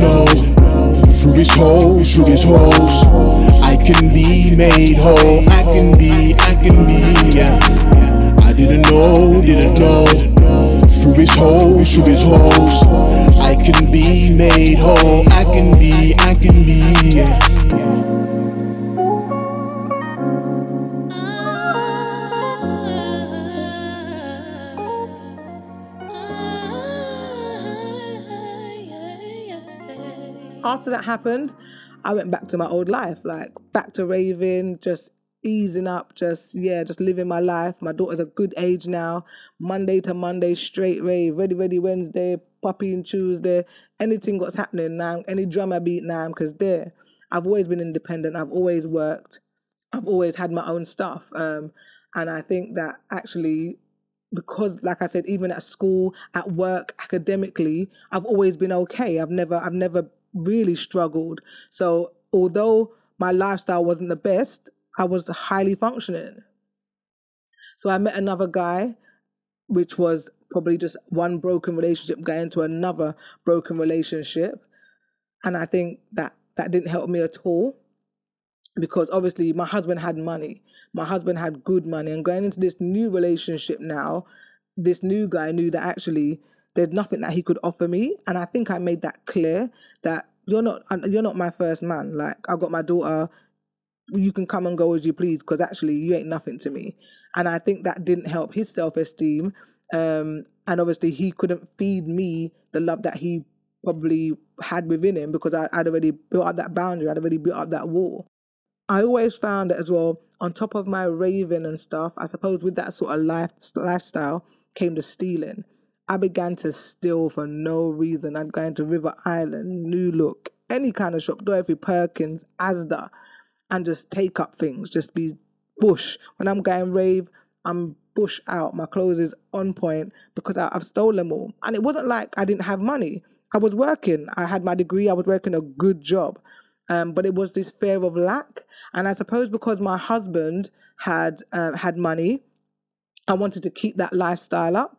know. Through these holes, through these holes, I can be made whole. I can be, I can be, yeah. I didn't know, didn't know. Through these holes, through these holes, I can be made whole. I can be, I can be, yeah. After that happened, I went back to my old life, like back to raving, just easing up, just yeah, just living my life. My daughter's a good age now. Monday to Monday, straight rave, ready, ready Wednesday, puppy and Tuesday, anything what's happening now, any drama beat now, because there. I've always been independent. I've always worked. I've always had my own stuff. Um, and I think that actually because like I said, even at school, at work, academically, I've always been okay. I've never I've never really struggled. So although my lifestyle wasn't the best, I was highly functioning. So I met another guy, which was probably just one broken relationship going to another broken relationship. And I think that that didn't help me at all because obviously my husband had money. My husband had good money. And going into this new relationship now, this new guy knew that actually there's nothing that he could offer me. And I think I made that clear that you're not you're not my first man. Like I've got my daughter. You can come and go as you please because actually you ain't nothing to me. And I think that didn't help his self esteem. Um, and obviously he couldn't feed me the love that he probably had within him because I, would already built up that boundary, I'd already built up that wall. I always found that as well, on top of my raving and stuff, I suppose with that sort of life lifestyle came the stealing. I began to steal for no reason. I'd go into River Island, New Look, any kind of shop, Dorothy Perkins, Asda, and just take up things, just be bush. When I'm going rave, I'm bush out. My clothes is on point because I, have stolen them all. And it wasn't like I didn't have money. I was working. I had my degree. I was working a good job. Um, but it was this fear of lack. And I suppose because my husband had uh, had money, I wanted to keep that lifestyle up.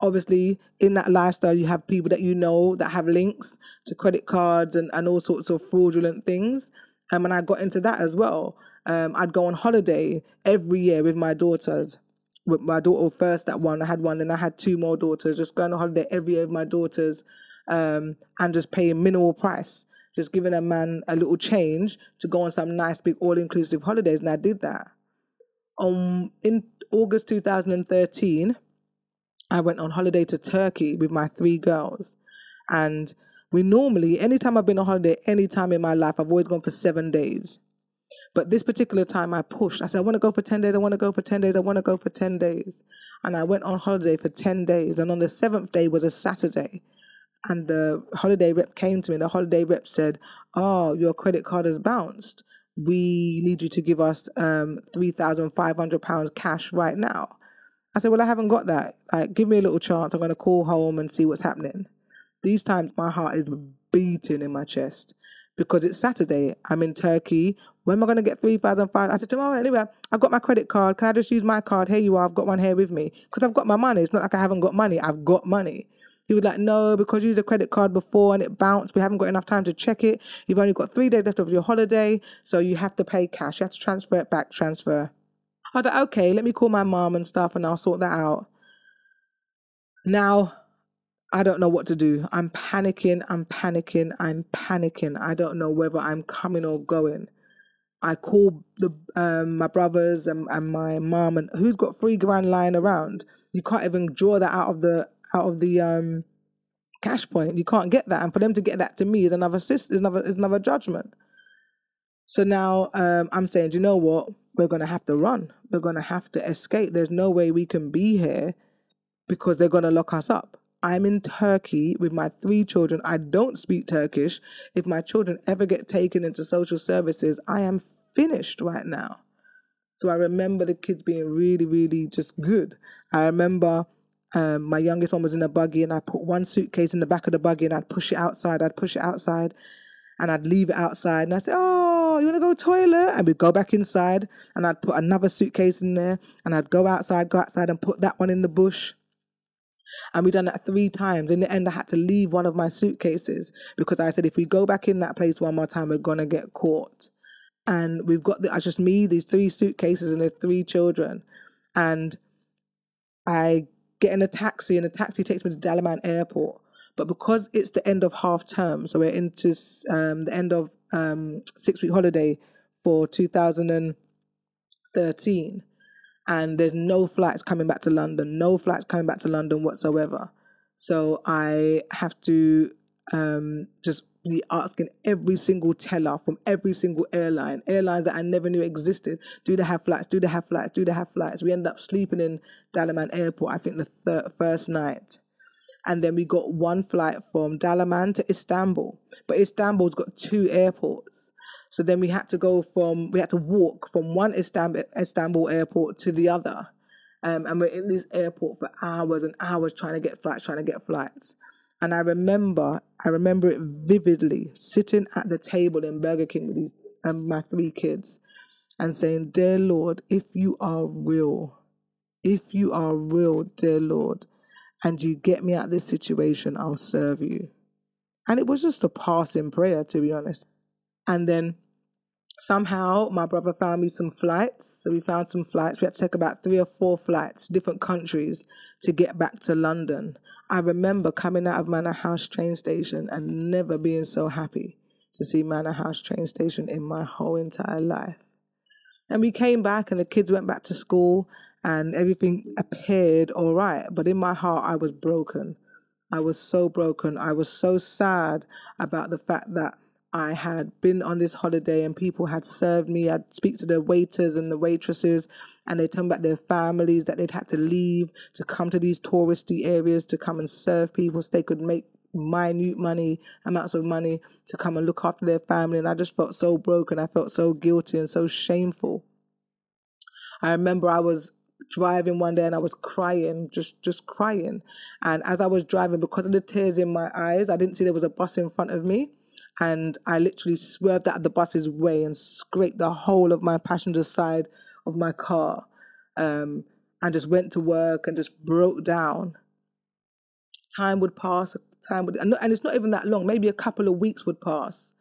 Obviously, in that lifestyle, you have people that you know that have links to credit cards and, and all sorts of fraudulent things. And I got into that as well. Um, I'd go on holiday every year with my daughters. With my daughter first, that one I had one, and I had two more daughters. Just going on holiday every year with my daughters, um, and just paying minimal price just giving a man a little change to go on some nice big all inclusive holidays. And I did that. Um, in August 2013, I went on holiday to Turkey with my three girls. And we normally, anytime I've been on holiday, any time in my life, I've always gone for seven days. But this particular time I pushed. I said, I want to go for 10 days. I want to go for 10 days. I want to go for 10 days. And I went on holiday for 10 days. And on the seventh day was a Saturday and the holiday rep came to me. The holiday rep said, "Oh, your credit card has bounced. We need you to give us um, three thousand five hundred pounds cash right now." I said, "Well, I haven't got that. Like, give me a little chance. I'm going to call home and see what's happening." These times, my heart is beating in my chest because it's Saturday. I'm in Turkey. When am I going to get 3,005? I said, tomorrow, anyway, I've got my credit card. Can I just use my card? Here you are. I've got one here with me. Because I've got my money. It's not like I haven't got money. I've got money. He was like, no, because you used a credit card before and it bounced. We haven't got enough time to check it. You've only got three days left of your holiday, so you have to pay cash. You have to transfer it back, transfer. I thought, okay, let me call my mom and stuff and I'll sort that out. Now, I don't know what to do. I'm panicking, I'm panicking, I'm panicking. I don't know whether I'm coming or going. I call the um, my brothers and, and my mom and who's got three grand lying around. You can't even draw that out of the out of the um, cash point. You can't get that, and for them to get that to me is another is another is another judgment. So now um, I'm saying, do you know what? We're gonna have to run. We're gonna have to escape. There's no way we can be here because they're gonna lock us up. I'm in Turkey with my three children. I don't speak Turkish. If my children ever get taken into social services, I am finished right now. So I remember the kids being really, really just good. I remember um, my youngest one was in a buggy, and I put one suitcase in the back of the buggy, and I'd push it outside. I'd push it outside, and I'd leave it outside. And I say, "Oh, Oh, you want to go toilet?" And we'd go back inside, and I'd put another suitcase in there, and I'd go outside, go outside, and put that one in the bush. And we done that three times. In the end, I had to leave one of my suitcases because I said, if we go back in that place one more time, we're going to get caught. And we've got the, just me, these three suitcases, and the three children. And I get in a taxi, and the taxi takes me to Dalaman Airport. But because it's the end of half term, so we're into um, the end of um, six week holiday for 2013, and there's no flights coming back to London, no flights coming back to London whatsoever. So I have to um, just be asking every single teller from every single airline, airlines that I never knew existed, do they have flights? Do they have flights? Do they have flights? We ended up sleeping in Dalaman Airport, I think the third, first night. And then we got one flight from Dalaman to Istanbul. But Istanbul's got two airports. So then we had to go from, we had to walk from one Istanbul, Istanbul airport to the other. Um, and we're in this airport for hours and hours trying to get flights, trying to get flights. And I remember, I remember it vividly, sitting at the table in Burger King with these um, my three kids, and saying, "Dear Lord, if you are real, if you are real, dear Lord, and you get me out of this situation, I'll serve you." And it was just a passing prayer, to be honest. And then somehow my brother found me some flights. So we found some flights. We had to take about three or four flights, different countries, to get back to London. I remember coming out of Manor House train station and never being so happy to see Manor House train station in my whole entire life. And we came back and the kids went back to school and everything appeared all right. But in my heart, I was broken. I was so broken. I was so sad about the fact that I had been on this holiday and people had served me. I'd speak to the waiters and the waitresses, and they tell me about their families that they'd had to leave to come to these touristy areas to come and serve people so they could make minute money, amounts of money to come and look after their family. And I just felt so broken. I felt so guilty and so shameful. I remember I was driving one day and I was crying, just just crying. And as I was driving, because of the tears in my eyes, I didn't see there was a bus in front of me and I literally swerved out of the bus's way and scraped the whole of my passenger side of my car um, and just went to work and just broke down. Time would pass, time would, and it's not even that long, maybe a couple of weeks would pass.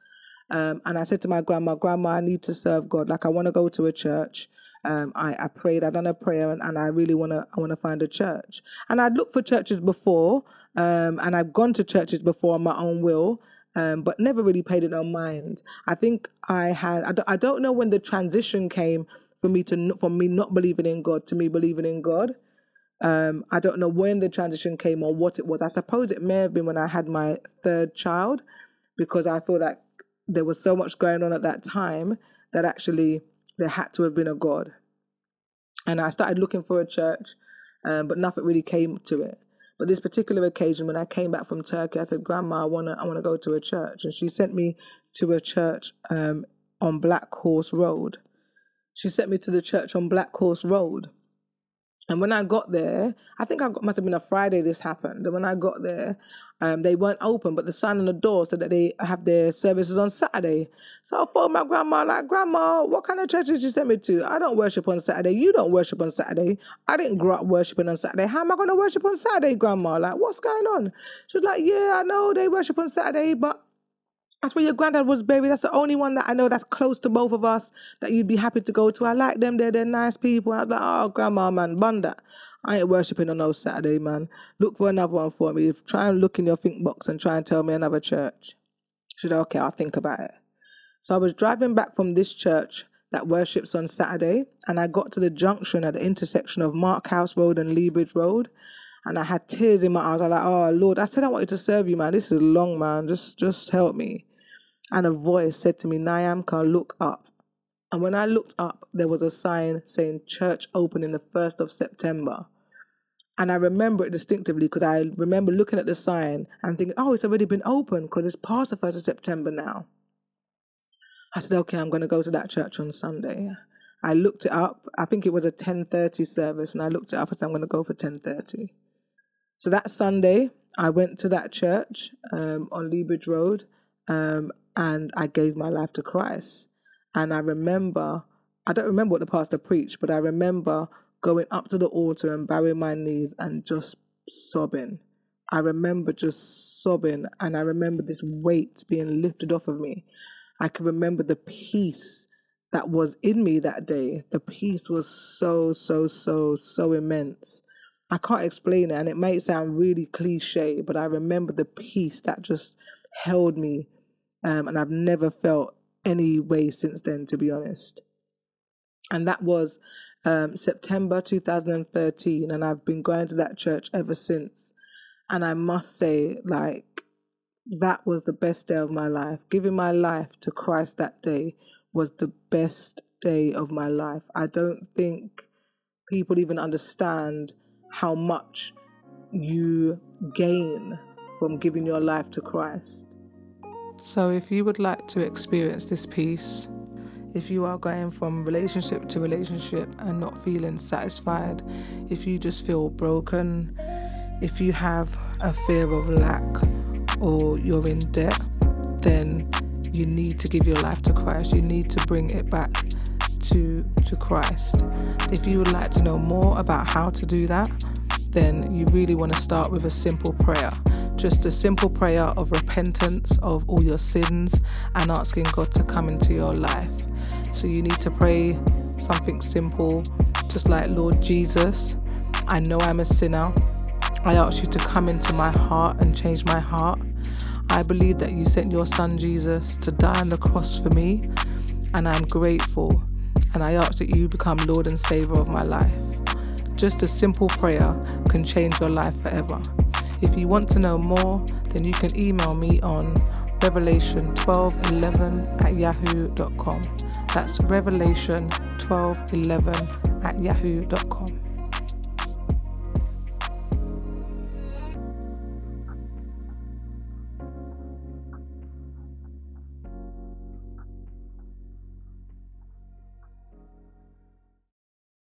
Um, and I said to my grandma, Grandma, I need to serve God. Like, I want to go to a church. Um, I, I prayed, I done a prayer, and, and I really want to I want to find a church. And I'd looked for churches before, um, and I've gone to churches before on my own will, um, but never really paid it no mind. I think I had, I don't, I don't know when the transition came for me to, from me not believing in God to me believing in God. Um, I don't know when the transition came or what it was. I suppose it may have been when I had my third child because I feel that there was so much going on at that time that actually there had to have been a God. And I started looking for a church, um, but nothing really came to it. But this particular occasion, when I came back from Turkey, I said, "Grandma, I wanna, I wanna go to a church," and she sent me to a church um, on Black Horse Road. She sent me to the church on Black Horse Road, and when I got there, I think I got, must have been a Friday this happened. And when I got there, um, they weren't open, but the sign on the door said that they have their services on Saturday. So I phoned my grandma, like, Grandma, what kind of church did you send me to? I don't worship on Saturday. You don't worship on Saturday. I didn't grow up worshiping on Saturday. How am I going to worship on Saturday, Grandma? Like, what's going on? She was like, Yeah, I know they worship on Saturday, but that's where your granddad was buried. That's the only one that I know that's close to both of us that you'd be happy to go to. I like them. They're, they're nice people. I was like, oh, grandma, man, bunda. I ain't worshipping on no Saturday, man. Look for another one for me. Try and look in your think box and try and tell me another church. Said, okay, I'll think about it. So I was driving back from this church that worships on Saturday, and I got to the junction at the intersection of Mark House Road and Leabridge Road and I had tears in my eyes. I was like, oh Lord, I said I wanted to serve you, man. This is long, man. Just just help me. And a voice said to me, Nyamka, look up. And when I looked up, there was a sign saying church open in the 1st of September. And I remember it distinctively because I remember looking at the sign and thinking, oh, it's already been open because it's past the 1st of September now. I said, okay, I'm going to go to that church on Sunday. I looked it up. I think it was a 10:30 service, and I looked it up and said, I'm going to go for 10:30. So that Sunday, I went to that church um, on Leabridge Road um, and I gave my life to Christ. And I remember, I don't remember what the pastor preached, but I remember going up to the altar and bowing my knees and just sobbing. I remember just sobbing, and I remember this weight being lifted off of me. I can remember the peace that was in me that day. The peace was so, so, so, so immense. I can't explain it, and it might sound really cliche, but I remember the peace that just held me, um, and I've never felt any way since then, to be honest. And that was um, September 2013, and I've been going to that church ever since. And I must say, like, that was the best day of my life. Giving my life to Christ that day was the best day of my life. I don't think people even understand how much you gain from giving your life to Christ. So, if you would like to experience this peace, if you are going from relationship to relationship and not feeling satisfied, if you just feel broken, if you have a fear of lack or you're in debt, then you need to give your life to Christ. You need to bring it back to to Christ. If you would like to know more about how to do that, then you really want to start with a simple prayer. Just a simple prayer of repentance of all your sins and asking God to come into your life. So you need to pray something simple, just like Lord Jesus, I know I'm a sinner. I ask you to come into my heart and change my heart. I believe that you sent your son Jesus to die on the cross for me, and I'm grateful. And I ask that you become Lord and Savior of my life. Just a simple prayer can change your life forever. If you want to know more, then you can email me on revelation1211 at yahoo.com. That's revelation1211 at yahoo.com.